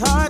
It's hard.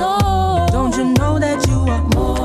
soul. Don't you know that you are more?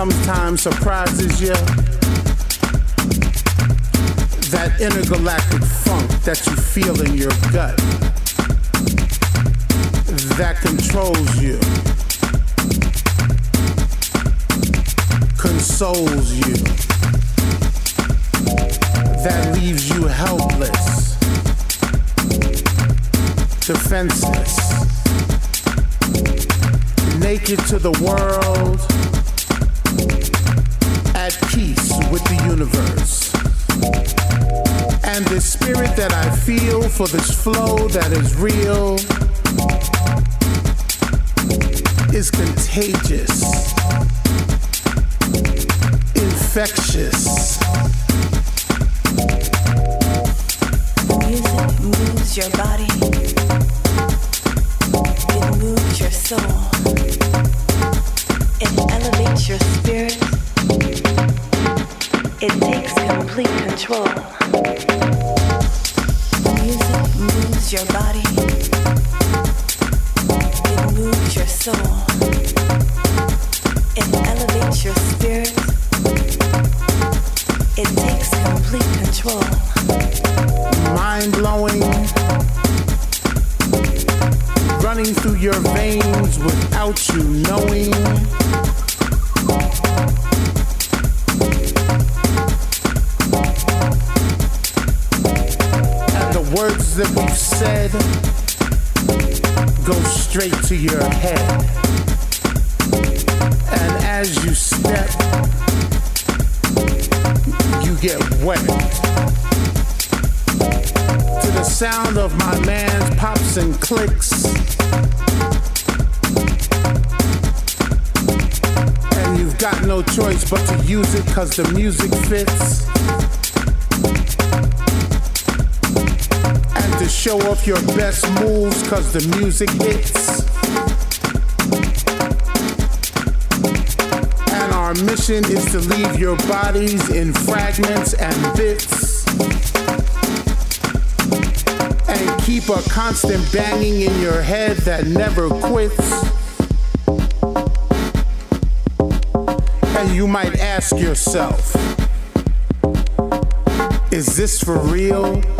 sometimes surprises you. That intergalactic funk that you feel in your gut. That controls you, consoles you, that leaves you helpless, defenseless, naked to the world peace with the universe. And the spirit that I feel for this flow that is real is contagious, infectious. Music moves your body, it moves your soul. control. Music moves your body. clicks. And you've got no choice but to use it because the music fits. And to show off your best moves because the music hits. And our mission is to leave your bodies in fragments and bits. keep a constant banging in your head that never quits. And you might ask yourself, is this for real?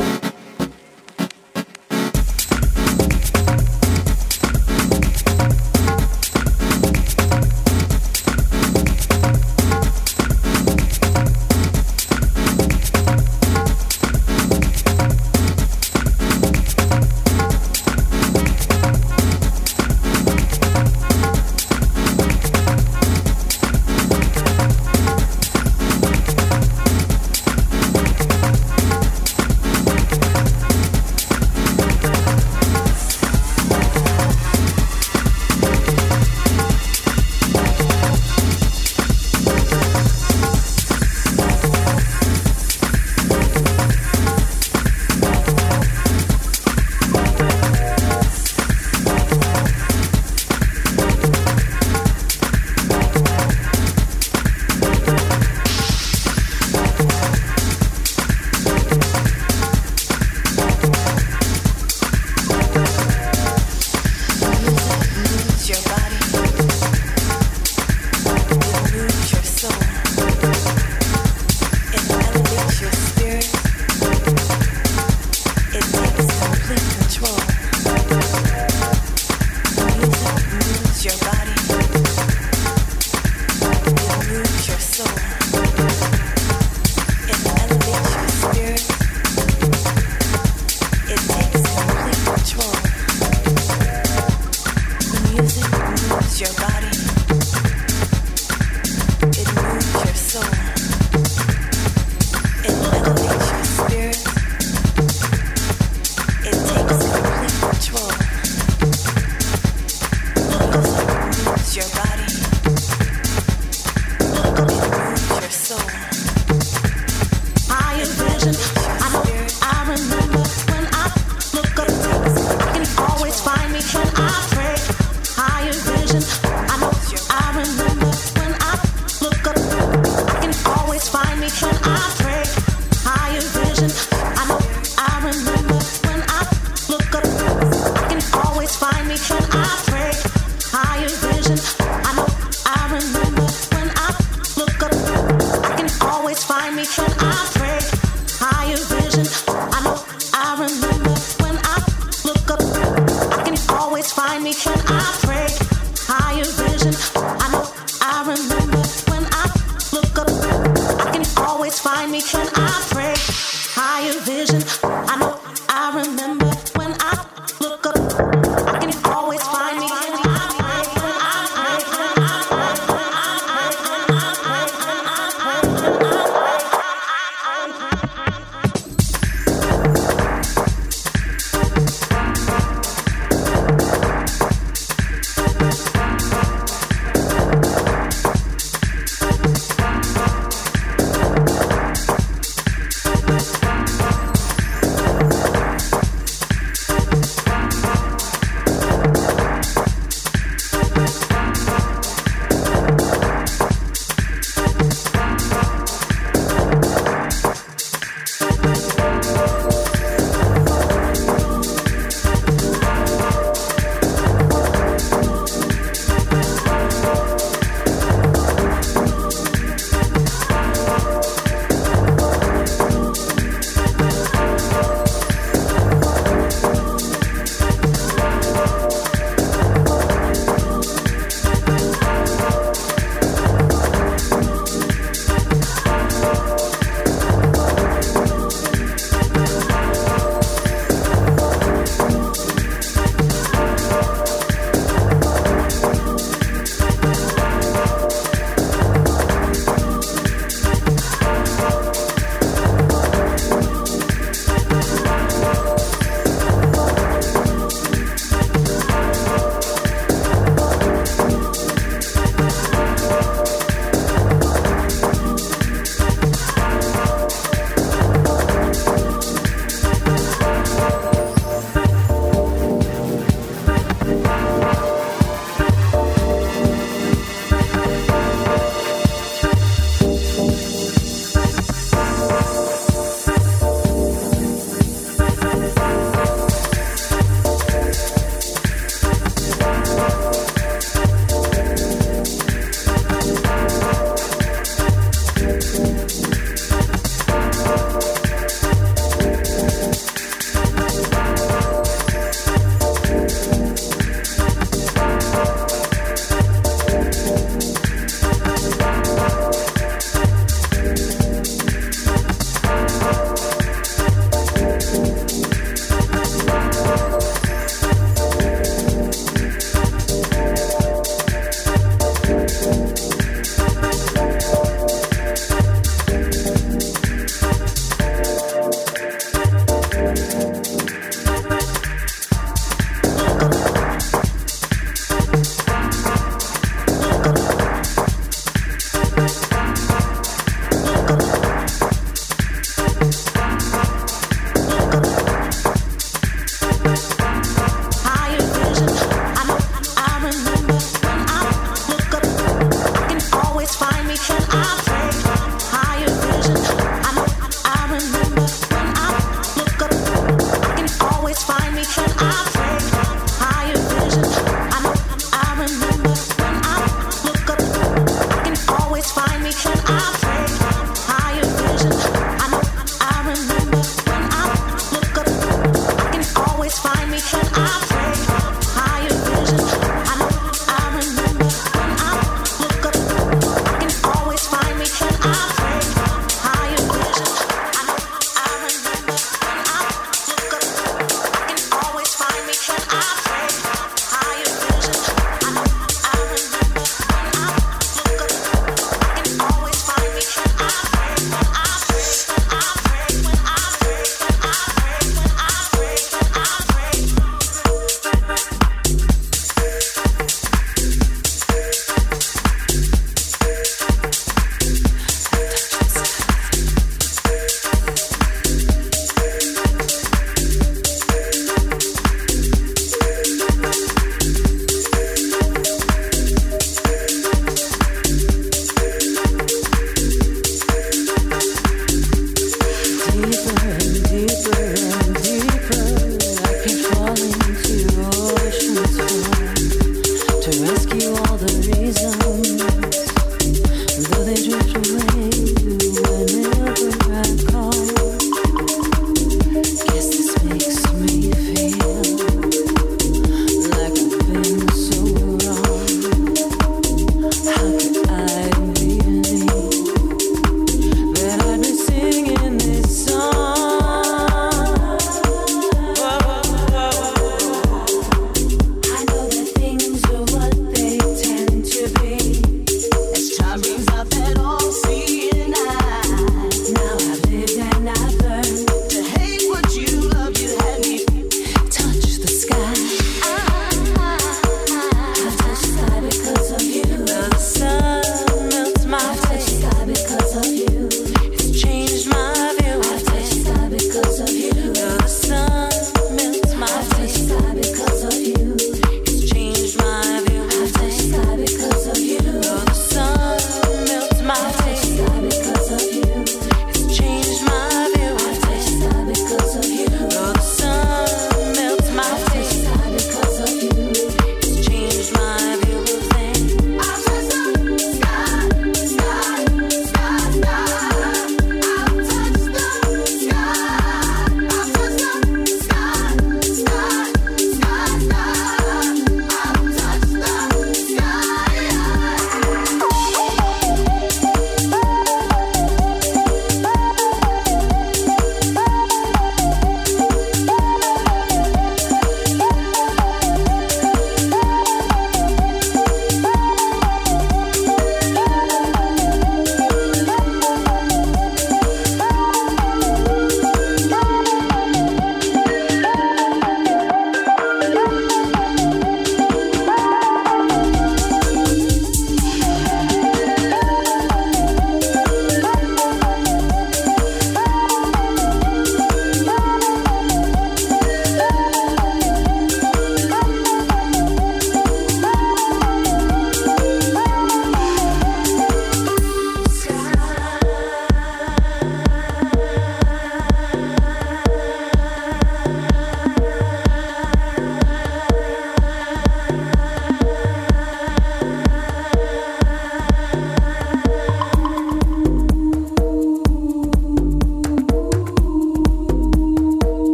find me, can I?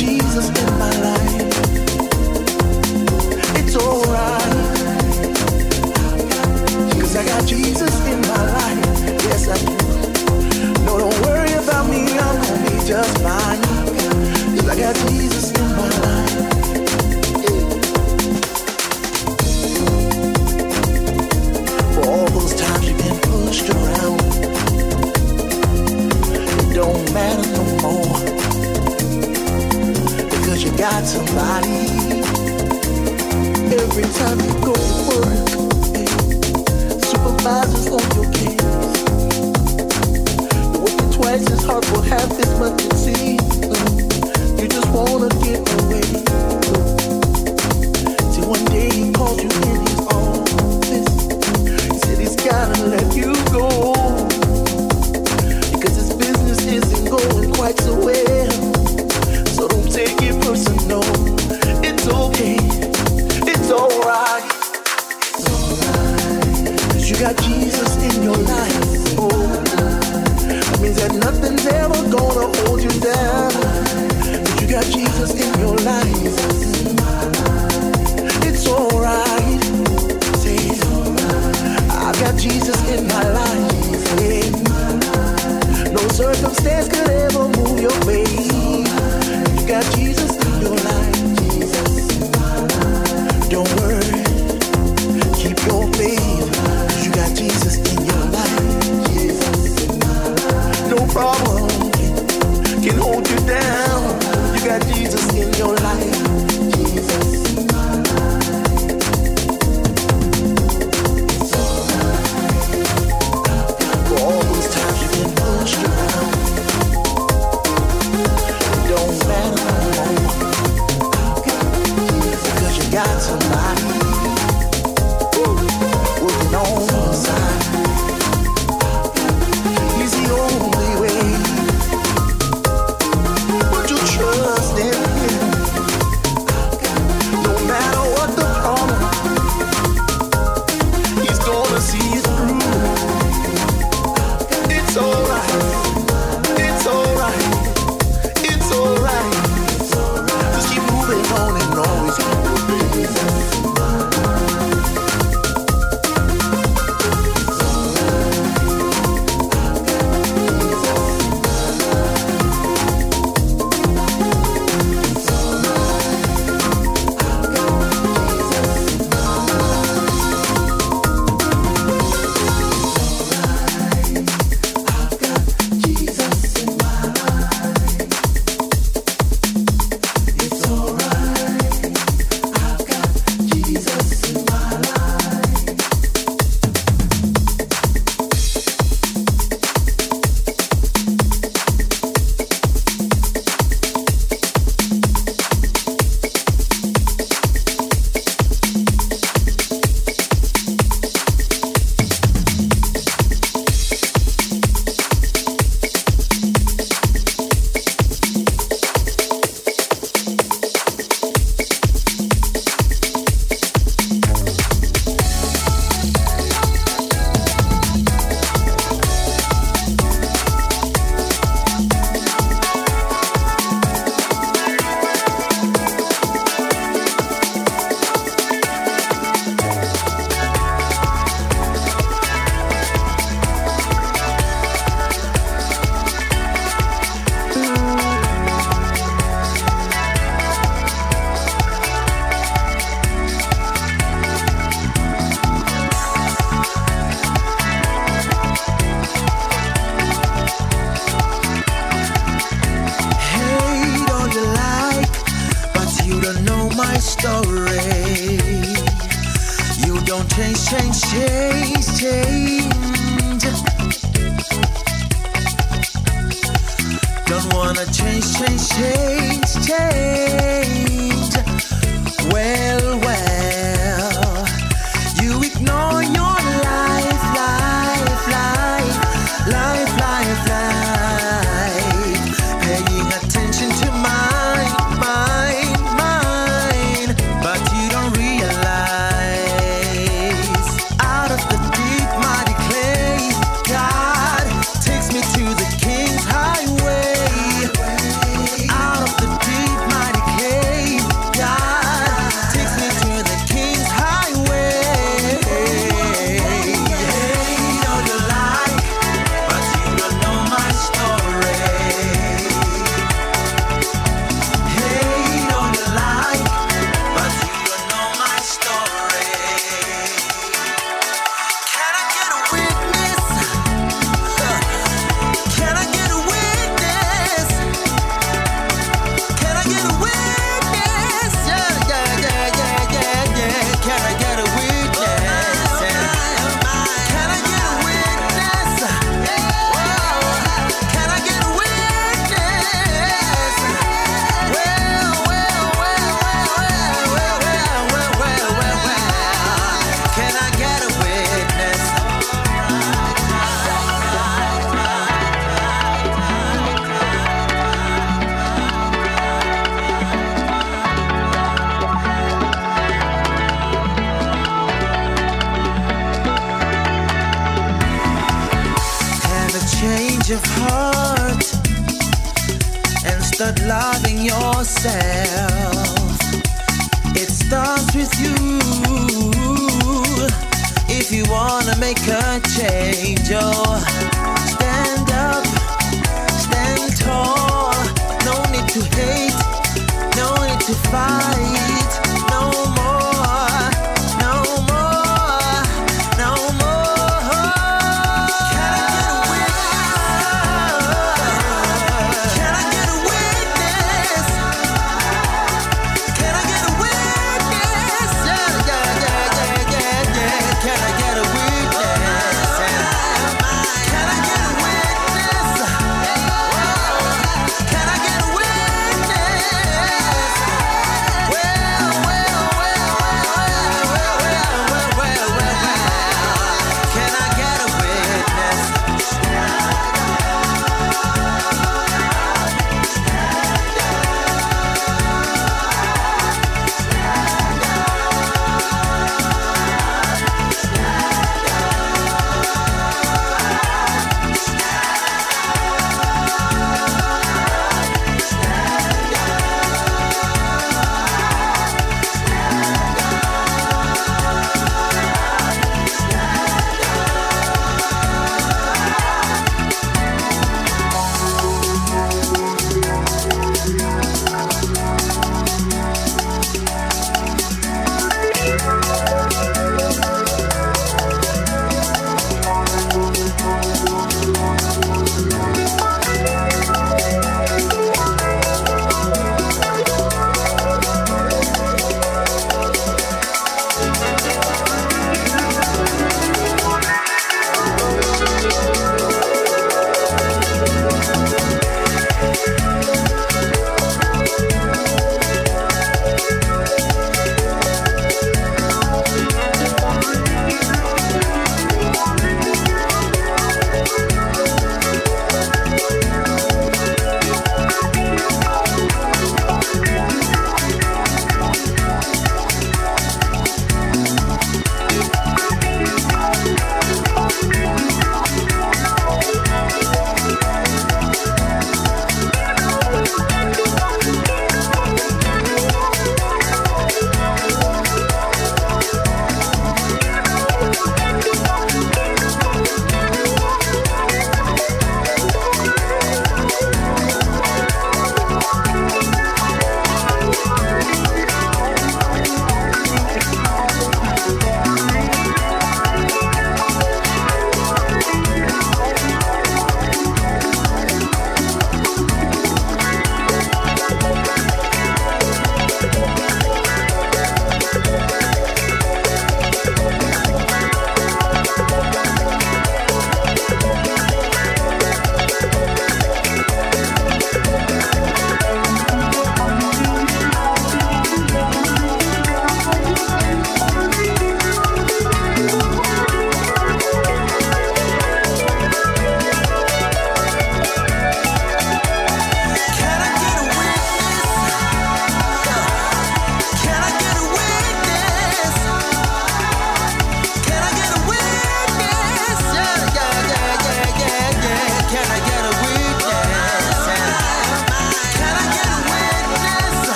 Jesus